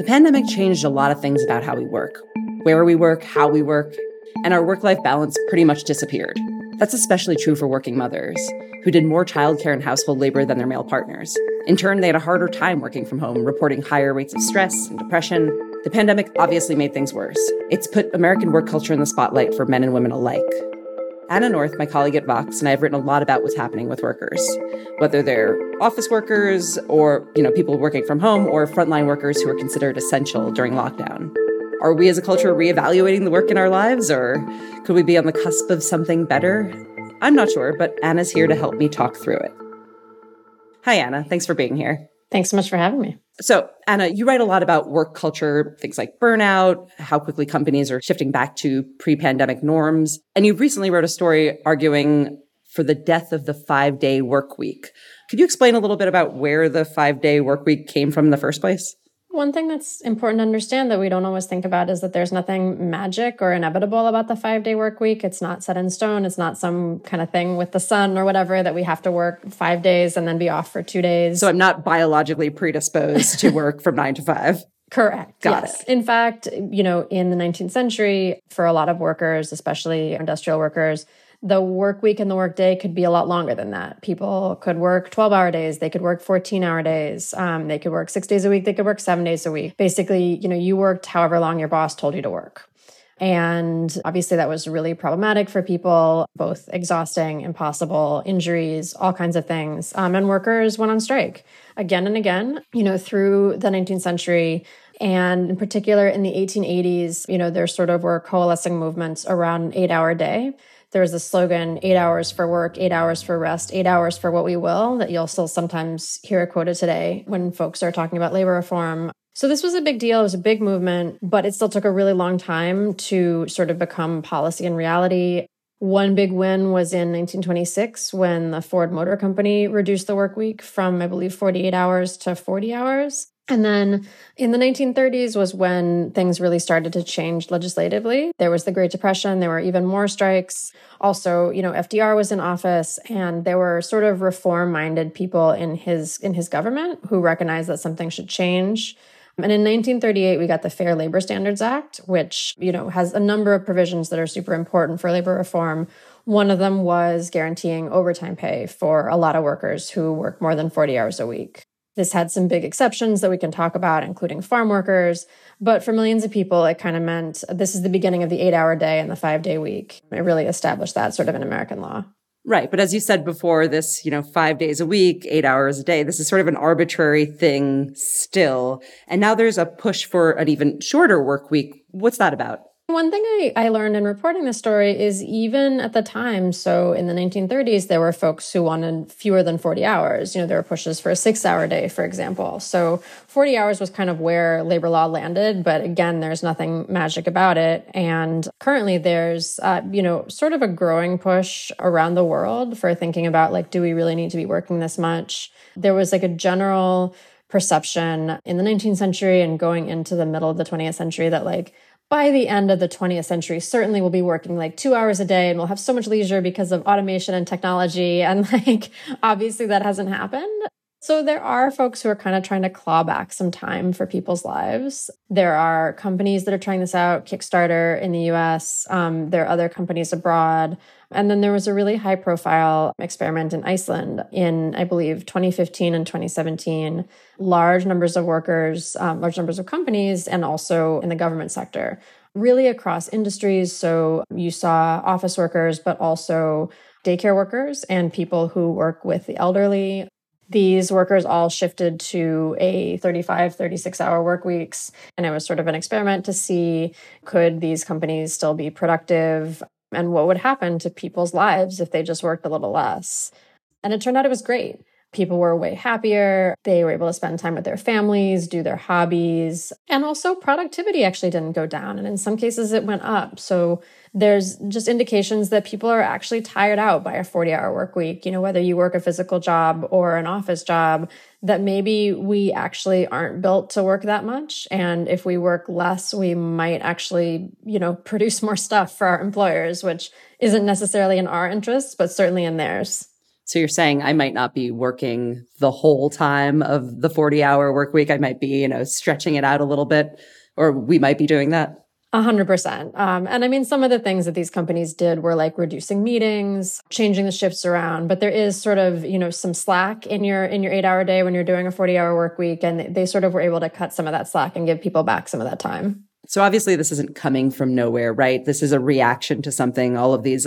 The pandemic changed a lot of things about how we work, where we work, how we work, and our work life balance pretty much disappeared. That's especially true for working mothers, who did more childcare and household labor than their male partners. In turn, they had a harder time working from home, reporting higher rates of stress and depression. The pandemic obviously made things worse. It's put American work culture in the spotlight for men and women alike. Anna North, my colleague at Vox, and I have written a lot about what's happening with workers, whether they're office workers or, you know, people working from home or frontline workers who are considered essential during lockdown. Are we as a culture reevaluating the work in our lives or could we be on the cusp of something better? I'm not sure, but Anna's here to help me talk through it. Hi Anna, thanks for being here. Thanks so much for having me. So, Anna, you write a lot about work culture, things like burnout, how quickly companies are shifting back to pre pandemic norms. And you recently wrote a story arguing for the death of the five day work week. Could you explain a little bit about where the five day work week came from in the first place? One thing that's important to understand that we don't always think about is that there's nothing magic or inevitable about the five day work week. It's not set in stone. It's not some kind of thing with the sun or whatever that we have to work five days and then be off for two days. So I'm not biologically predisposed to work from nine to five. Correct. Got yes. it. In fact, you know, in the 19th century, for a lot of workers, especially industrial workers, the work week and the work day could be a lot longer than that. People could work 12 hour days. They could work 14 hour days. Um, they could work six days a week. They could work seven days a week. Basically, you know, you worked however long your boss told you to work. And obviously, that was really problematic for people, both exhausting, impossible, injuries, all kinds of things. Um, and workers went on strike again and again, you know, through the 19th century. And in particular, in the 1880s, you know, there sort of were coalescing movements around eight hour day there was a slogan eight hours for work, eight hours for rest, eight hours for what we will, that you'll still sometimes hear quoted today when folks are talking about labor reform. So this was a big deal. It was a big movement, but it still took a really long time to sort of become policy and reality. One big win was in 1926 when the Ford Motor Company reduced the work week from, I believe, 48 hours to 40 hours. And then in the 1930s was when things really started to change legislatively. There was the Great Depression, there were even more strikes. Also, you know, FDR was in office and there were sort of reform-minded people in his in his government who recognized that something should change. And in 1938 we got the Fair Labor Standards Act, which, you know, has a number of provisions that are super important for labor reform. One of them was guaranteeing overtime pay for a lot of workers who work more than 40 hours a week. This had some big exceptions that we can talk about, including farm workers. But for millions of people, it kind of meant this is the beginning of the eight hour day and the five day week. It really established that sort of in American law. Right. But as you said before, this, you know, five days a week, eight hours a day, this is sort of an arbitrary thing still. And now there's a push for an even shorter work week. What's that about? One thing I, I learned in reporting this story is even at the time, so in the 1930s, there were folks who wanted fewer than 40 hours. You know, there were pushes for a six hour day, for example. So 40 hours was kind of where labor law landed. But again, there's nothing magic about it. And currently, there's, uh, you know, sort of a growing push around the world for thinking about like, do we really need to be working this much? There was like a general perception in the 19th century and going into the middle of the 20th century that like by the end of the 20th century, certainly we'll be working like two hours a day and we'll have so much leisure because of automation and technology. And like, obviously that hasn't happened. So there are folks who are kind of trying to claw back some time for people's lives. There are companies that are trying this out, Kickstarter in the US. Um, there are other companies abroad. And then there was a really high profile experiment in Iceland in, I believe, 2015 and 2017. Large numbers of workers, um, large numbers of companies, and also in the government sector, really across industries. So you saw office workers, but also daycare workers and people who work with the elderly, these workers all shifted to a 35 36 hour work weeks. And it was sort of an experiment to see could these companies still be productive? And what would happen to people's lives if they just worked a little less? And it turned out it was great people were way happier they were able to spend time with their families do their hobbies and also productivity actually didn't go down and in some cases it went up so there's just indications that people are actually tired out by a 40 hour work week. You know, whether you work a physical job or an office job, that maybe we actually aren't built to work that much. And if we work less, we might actually, you know, produce more stuff for our employers, which isn't necessarily in our interests, but certainly in theirs. So you're saying I might not be working the whole time of the 40 hour work week. I might be, you know, stretching it out a little bit, or we might be doing that. A hundred percent. Um, and I mean, some of the things that these companies did were like reducing meetings, changing the shifts around. But there is sort of, you know, some slack in your in your eight hour day when you're doing a 40 hour work week. And they sort of were able to cut some of that slack and give people back some of that time. So obviously this isn't coming from nowhere, right? This is a reaction to something. All of these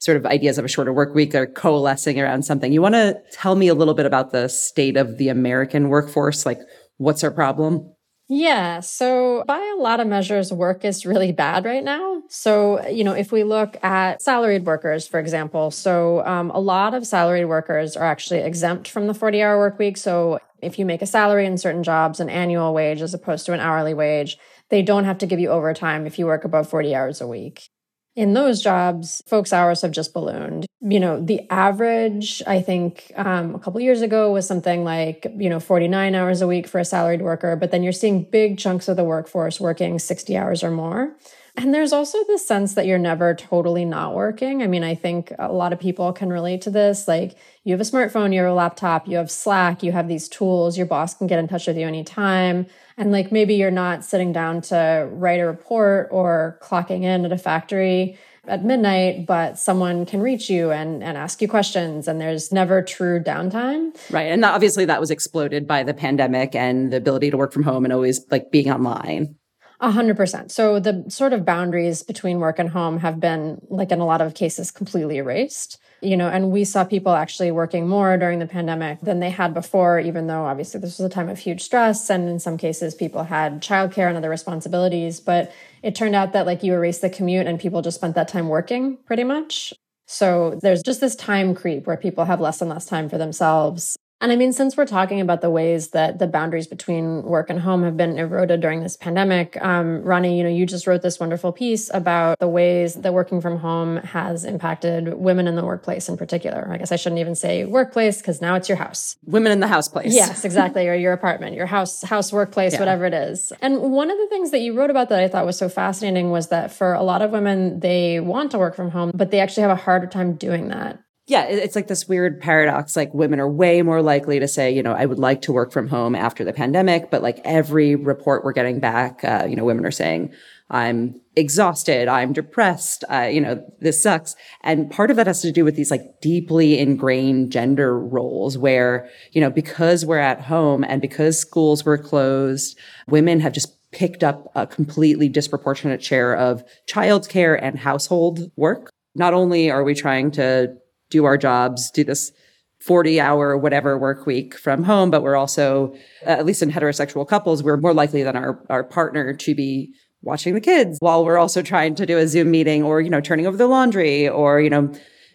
sort of ideas of a shorter work week are coalescing around something. You want to tell me a little bit about the state of the American workforce? Like what's our problem? Yeah. So by a lot of measures, work is really bad right now. So, you know, if we look at salaried workers, for example, so um, a lot of salaried workers are actually exempt from the 40 hour work week. So if you make a salary in certain jobs, an annual wage as opposed to an hourly wage, they don't have to give you overtime if you work above 40 hours a week. In those jobs, folks' hours have just ballooned. You know, the average, I think, um, a couple years ago was something like, you know, 49 hours a week for a salaried worker. But then you're seeing big chunks of the workforce working 60 hours or more. And there's also the sense that you're never totally not working. I mean, I think a lot of people can relate to this. Like, you have a smartphone, you have a laptop, you have Slack, you have these tools, your boss can get in touch with you anytime. And like, maybe you're not sitting down to write a report or clocking in at a factory at midnight, but someone can reach you and, and ask you questions, and there's never true downtime. Right. And obviously, that was exploded by the pandemic and the ability to work from home and always like being online. A hundred percent. So the sort of boundaries between work and home have been, like in a lot of cases, completely erased. You know, and we saw people actually working more during the pandemic than they had before, even though obviously this was a time of huge stress. And in some cases, people had childcare and other responsibilities. But it turned out that like you erase the commute and people just spent that time working pretty much. So there's just this time creep where people have less and less time for themselves. And I mean, since we're talking about the ways that the boundaries between work and home have been eroded during this pandemic, um, Rani, you know, you just wrote this wonderful piece about the ways that working from home has impacted women in the workplace in particular. I guess I shouldn't even say workplace because now it's your house. Women in the house place. Yes, exactly. or your apartment, your house, house, workplace, yeah. whatever it is. And one of the things that you wrote about that I thought was so fascinating was that for a lot of women, they want to work from home, but they actually have a harder time doing that yeah, it's like this weird paradox. Like women are way more likely to say, you know, I would like to work from home after the pandemic, but like every report we're getting back, uh, you know, women are saying, I'm exhausted, I'm depressed, uh, you know, this sucks. And part of that has to do with these like deeply ingrained gender roles where, you know, because we're at home and because schools were closed, women have just picked up a completely disproportionate share of childcare and household work. Not only are we trying to do our jobs, do this 40 hour whatever work week from home, but we're also, uh, at least in heterosexual couples, we're more likely than our, our partner to be watching the kids while we're also trying to do a Zoom meeting or, you know, turning over the laundry or, you know,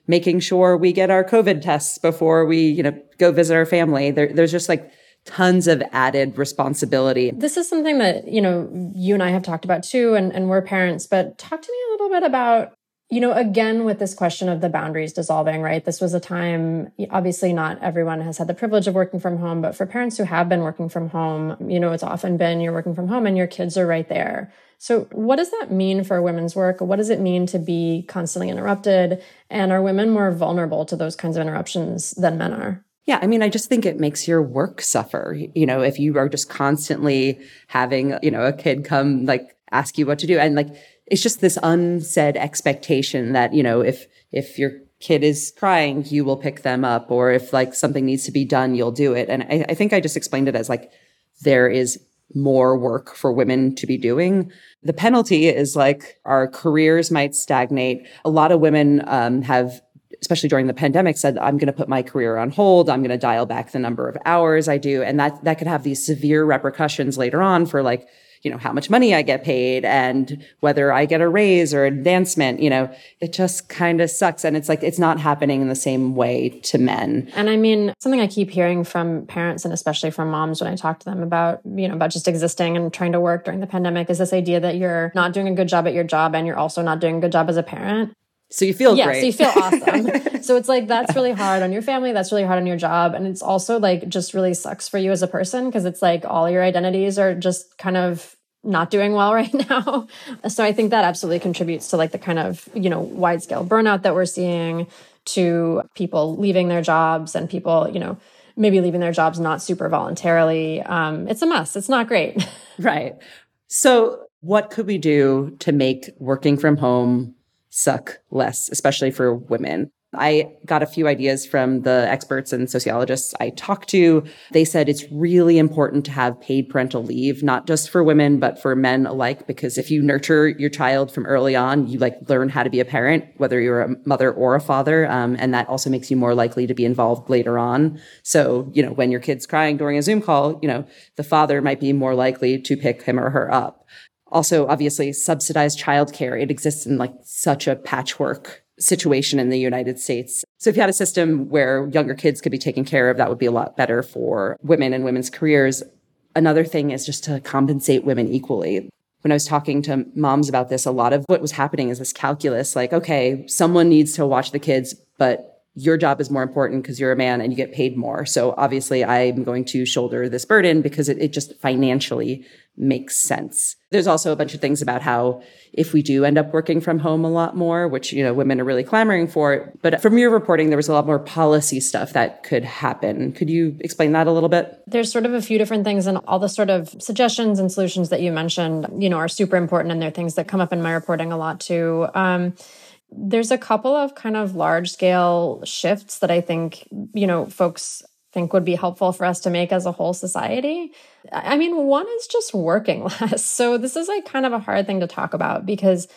making sure we get our COVID tests before we, you know, go visit our family. There, there's just like tons of added responsibility. This is something that, you know, you and I have talked about too, and, and we're parents, but talk to me a little bit about you know, again, with this question of the boundaries dissolving, right? This was a time, obviously, not everyone has had the privilege of working from home, but for parents who have been working from home, you know, it's often been you're working from home and your kids are right there. So, what does that mean for women's work? What does it mean to be constantly interrupted? And are women more vulnerable to those kinds of interruptions than men are? Yeah, I mean, I just think it makes your work suffer. You know, if you are just constantly having, you know, a kid come like ask you what to do and like it's just this unsaid expectation that, you know, if, if your kid is crying, you will pick them up. Or if like something needs to be done, you'll do it. And I, I think I just explained it as like, there is more work for women to be doing. The penalty is like our careers might stagnate. A lot of women um, have, especially during the pandemic, said, "I'm going to put my career on hold. I'm going to dial back the number of hours I do," and that that could have these severe repercussions later on for like you know, how much money I get paid and whether I get a raise or advancement, you know, it just kind of sucks. And it's like, it's not happening in the same way to men. And I mean, something I keep hearing from parents and especially from moms when I talk to them about, you know, about just existing and trying to work during the pandemic is this idea that you're not doing a good job at your job and you're also not doing a good job as a parent. So you feel yeah, great. so you feel awesome. so it's like that's really hard on your family, that's really hard on your job. And it's also like just really sucks for you as a person because it's like all your identities are just kind of not doing well right now. so I think that absolutely contributes to like the kind of, you know, wide scale burnout that we're seeing to people leaving their jobs and people, you know, maybe leaving their jobs not super voluntarily. Um, it's a mess. It's not great. right. So, what could we do to make working from home suck less, especially for women? I got a few ideas from the experts and sociologists I talked to. They said it's really important to have paid parental leave, not just for women, but for men alike, because if you nurture your child from early on, you like learn how to be a parent, whether you're a mother or a father. Um, and that also makes you more likely to be involved later on. So, you know, when your kid's crying during a Zoom call, you know, the father might be more likely to pick him or her up. Also, obviously, subsidized childcare. It exists in like such a patchwork situation in the United States. So if you had a system where younger kids could be taken care of, that would be a lot better for women and women's careers. Another thing is just to compensate women equally. When I was talking to moms about this, a lot of what was happening is this calculus like, okay, someone needs to watch the kids, but your job is more important because you're a man and you get paid more. So obviously I'm going to shoulder this burden because it, it just financially makes sense. There's also a bunch of things about how if we do end up working from home a lot more, which, you know, women are really clamoring for, but from your reporting, there was a lot more policy stuff that could happen. Could you explain that a little bit? There's sort of a few different things and all the sort of suggestions and solutions that you mentioned, you know, are super important and they're things that come up in my reporting a lot too. Um, there's a couple of kind of large scale shifts that I think, you know, folks think would be helpful for us to make as a whole society. I mean, one is just working less. So this is like kind of a hard thing to talk about because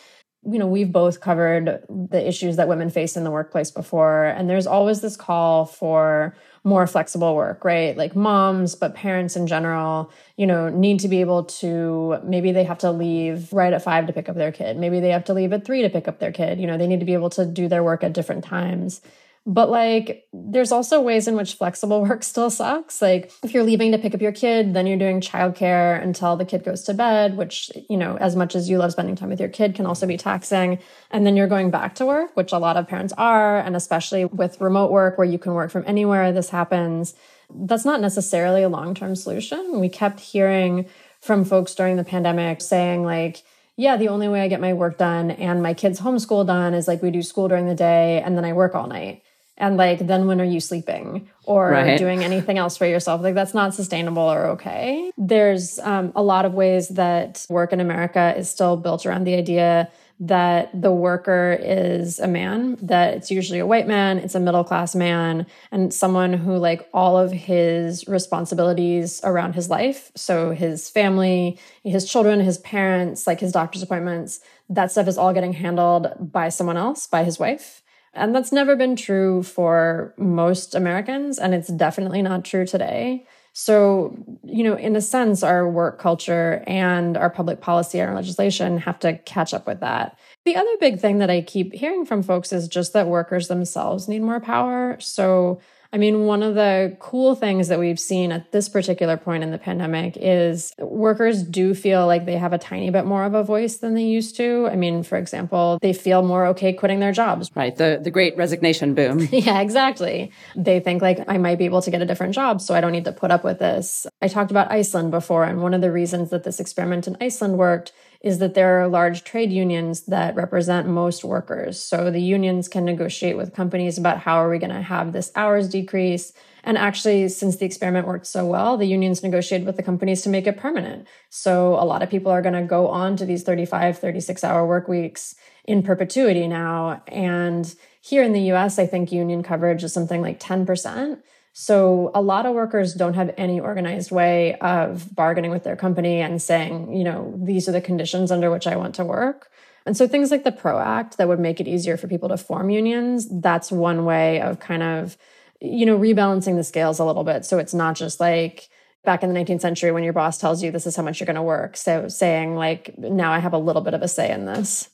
you know, we've both covered the issues that women face in the workplace before and there's always this call for more flexible work, right? Like moms, but parents in general, you know, need to be able to maybe they have to leave right at 5 to pick up their kid. Maybe they have to leave at 3 to pick up their kid. You know, they need to be able to do their work at different times. But like, there's also ways in which flexible work still sucks. Like, if you're leaving to pick up your kid, then you're doing childcare until the kid goes to bed, which, you know, as much as you love spending time with your kid can also be taxing. And then you're going back to work, which a lot of parents are. And especially with remote work where you can work from anywhere, this happens. That's not necessarily a long term solution. We kept hearing from folks during the pandemic saying, like, yeah, the only way I get my work done and my kids' homeschool done is like we do school during the day and then I work all night and like then when are you sleeping? Or right. doing anything else for yourself? Like that's not sustainable or okay. There's um, a lot of ways that work in america is still built around the idea that the worker is a man that it's usually a white man it's a middle class man and someone who like all of his responsibilities around his life so his family his children his parents like his doctor's appointments that stuff is all getting handled by someone else by his wife and that's never been true for most Americans, and it's definitely not true today. So, you know, in a sense, our work culture and our public policy and our legislation have to catch up with that. The other big thing that I keep hearing from folks is just that workers themselves need more power. So, I mean, one of the cool things that we've seen at this particular point in the pandemic is workers do feel like they have a tiny bit more of a voice than they used to. I mean, for example, they feel more okay quitting their jobs. Right. The the great resignation boom. yeah, exactly. They think like I might be able to get a different job, so I don't need to put up with this. I talked about Iceland before, and one of the reasons that this experiment in Iceland worked is that there are large trade unions that represent most workers. So the unions can negotiate with companies about how are we going to have this hours decrease. And actually, since the experiment worked so well, the unions negotiated with the companies to make it permanent. So a lot of people are going to go on to these 35, 36 hour work weeks in perpetuity now. And here in the US, I think union coverage is something like 10%. So a lot of workers don't have any organized way of bargaining with their company and saying, you know, these are the conditions under which I want to work. And so things like the PRO Act that would make it easier for people to form unions, that's one way of kind of, you know, rebalancing the scales a little bit. So it's not just like back in the 19th century when your boss tells you this is how much you're going to work. So saying like, now I have a little bit of a say in this.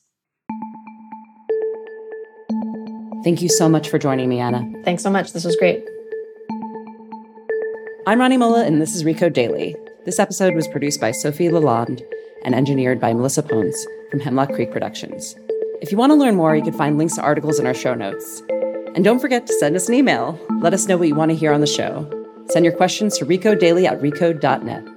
Thank you so much for joining me, Anna. Thanks so much. This was great. I'm Rani Molla, and this is Recode Daily. This episode was produced by Sofi LaLonde and engineered by Melissa Ponce from Hemlock Creek Productions. If you want to learn more, you can find links to articles in our show notes. And don't forget to send us an email. Let us know what you want to hear on the show. Send your questions to recodedaily at recode.net.